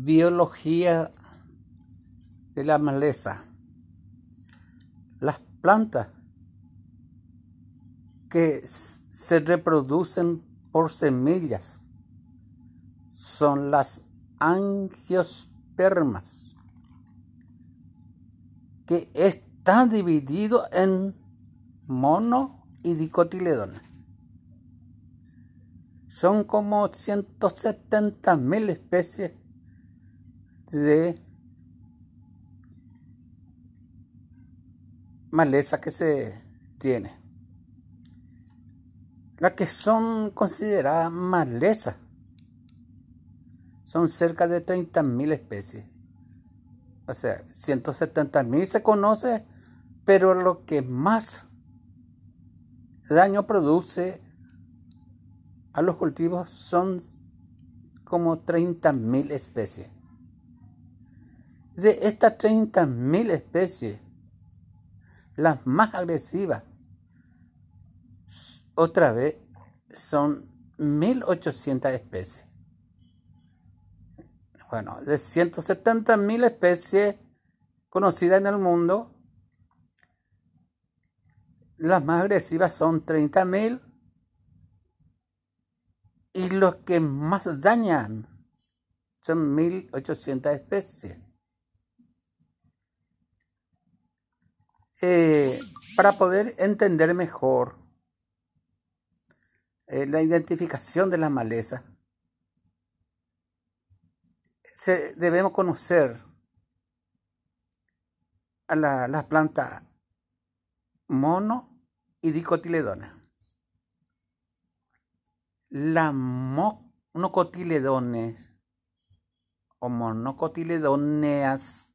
Biología de la maleza. Las plantas que se reproducen por semillas son las angiospermas, que están divididos en mono y dicotiledones. Son como 170 mil especies de maleza que se tiene. Las que son consideradas maleza son cerca de 30.000 especies. O sea, 170.000 se conoce, pero lo que más daño produce a los cultivos son como 30.000 especies. De estas 30.000 especies, las más agresivas, otra vez, son 1.800 especies. Bueno, de 170.000 especies conocidas en el mundo, las más agresivas son 30.000 y los que más dañan son 1.800 especies. Eh, para poder entender mejor eh, la identificación de la maleza, debemos conocer a la, planta mono y dicotiledona. La monocotiledones o monocotiledoneas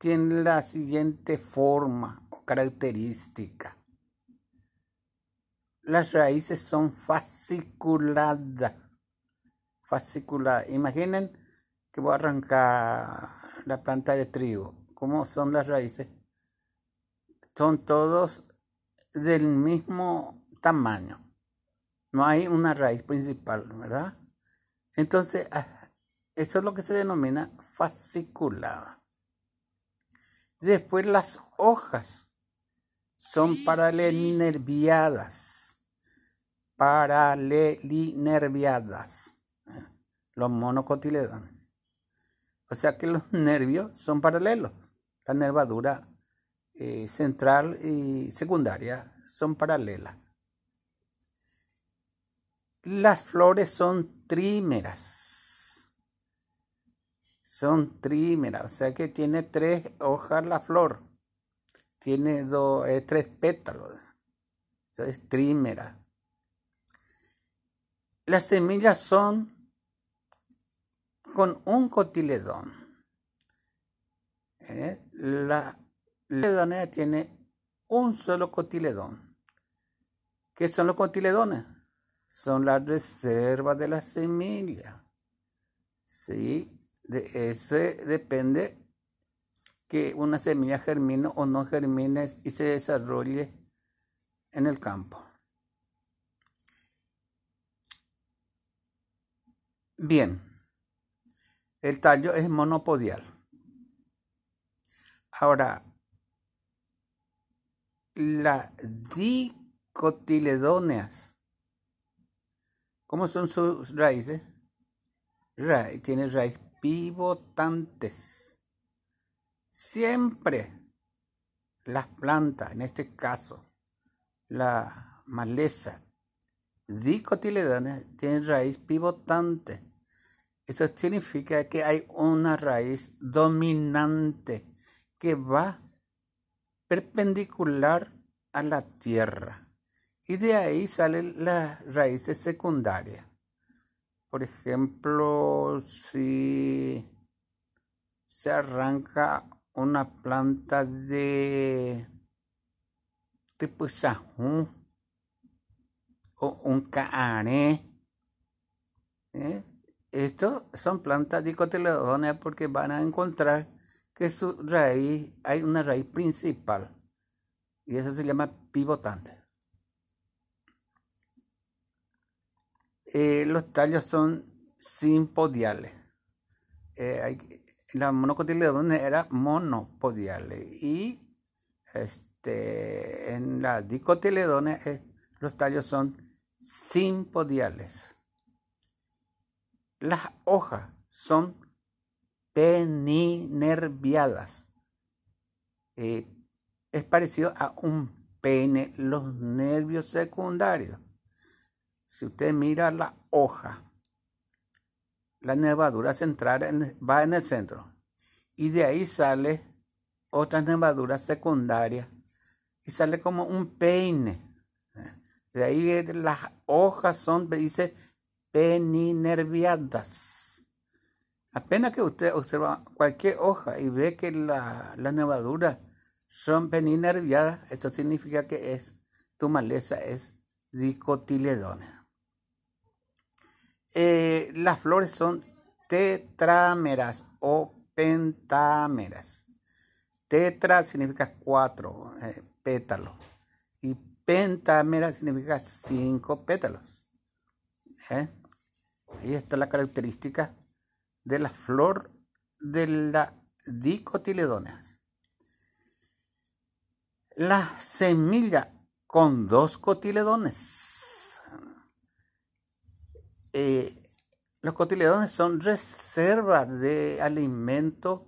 tiene la siguiente forma o característica. Las raíces son fasciculadas. Fasciculadas. Imaginen que voy a arrancar la planta de trigo. ¿Cómo son las raíces? Son todos del mismo tamaño. No hay una raíz principal, ¿verdad? Entonces, ah, eso es lo que se denomina fasciculada. Después las hojas son paralelinerviadas. Paralelinerviadas. Los monocotiledones. O sea que los nervios son paralelos. La nervadura eh, central y secundaria son paralelas. Las flores son trímeras son trímeras, o sea que tiene tres hojas la flor, tiene dos, eh, tres pétalos, o es trímera. Las semillas son con un cotiledón. ¿eh? La cotiledonea tiene un solo cotiledón. ¿Qué son los cotiledones? Son las reservas de la semilla. ¿Sí? De ese depende que una semilla germine o no germine y se desarrolle en el campo. Bien, el tallo es monopodial. Ahora, las dicotiledóneas, ¿cómo son sus raíces? tiene raíz pivotantes. Siempre las plantas, en este caso la maleza dicotiledona, tienen raíz pivotante. Eso significa que hay una raíz dominante que va perpendicular a la tierra. Y de ahí salen las raíces secundarias. Por ejemplo, si se arranca una planta de tipo sajú o un caaré, ¿eh? Estos son plantas dicotiledóneas porque van a encontrar que su raíz, hay una raíz principal y eso se llama pivotante. Eh, los tallos son simpodiales. eh, la monocotiledones era monopodiales y este, en la dicotiledones eh, los tallos son simpodiales. Las hojas son peninerviadas. Eh, es parecido a un pene los nervios secundarios. Si usted mira la hoja, la nervadura central va en el centro y de ahí sale otra nervadura secundaria y sale como un peine. De ahí las hojas son, dice, peninerviadas. Apenas que usted observa cualquier hoja y ve que la, la nervadura son peninerviadas, eso significa que es tu maleza es dicotiledona. Eh, las flores son tetrámeras o pentámeras. Tetra significa cuatro eh, pétalos y pentámera significa cinco pétalos. ¿eh? Ahí está la característica de la flor de la dicotiledona. La semilla con dos cotiledones. Eh, los cotiledones son reservas de alimento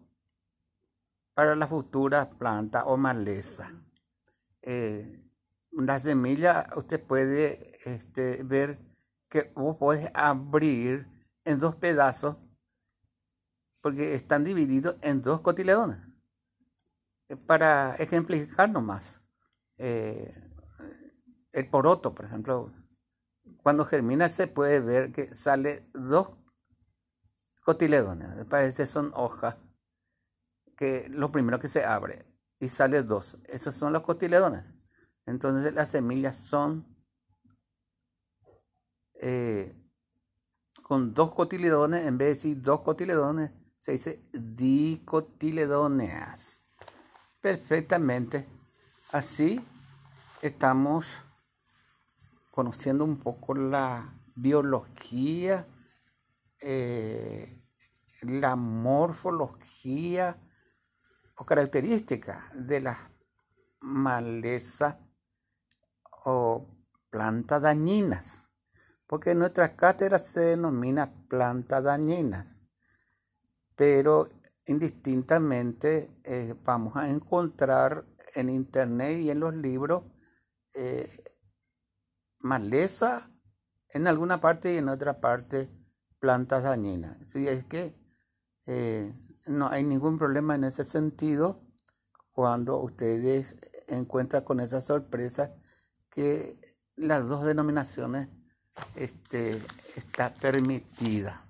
para la futura planta o maleza. Eh, la semilla usted puede este, ver que vos podés abrir en dos pedazos porque están divididos en dos cotiledones para ejemplificar nomás, eh, el poroto, por ejemplo, cuando germina se puede ver que sale dos cotiledones, parece son hojas, que lo primero que se abre y sale dos, esos son los cotiledones. Entonces las semillas son eh, con dos cotiledones, en vez de decir dos cotiledones, se dice dicotiledoneas perfectamente. Así estamos conociendo un poco la biología, eh, la morfología o características de las malezas o plantas dañinas, porque en nuestra cátedra se denomina plantas dañinas, pero indistintamente eh, vamos a encontrar en internet y en los libros eh, maleza en alguna parte y en otra parte plantas dañinas. Así es que eh, no hay ningún problema en ese sentido cuando ustedes encuentran con esa sorpresa que las dos denominaciones este, está permitida.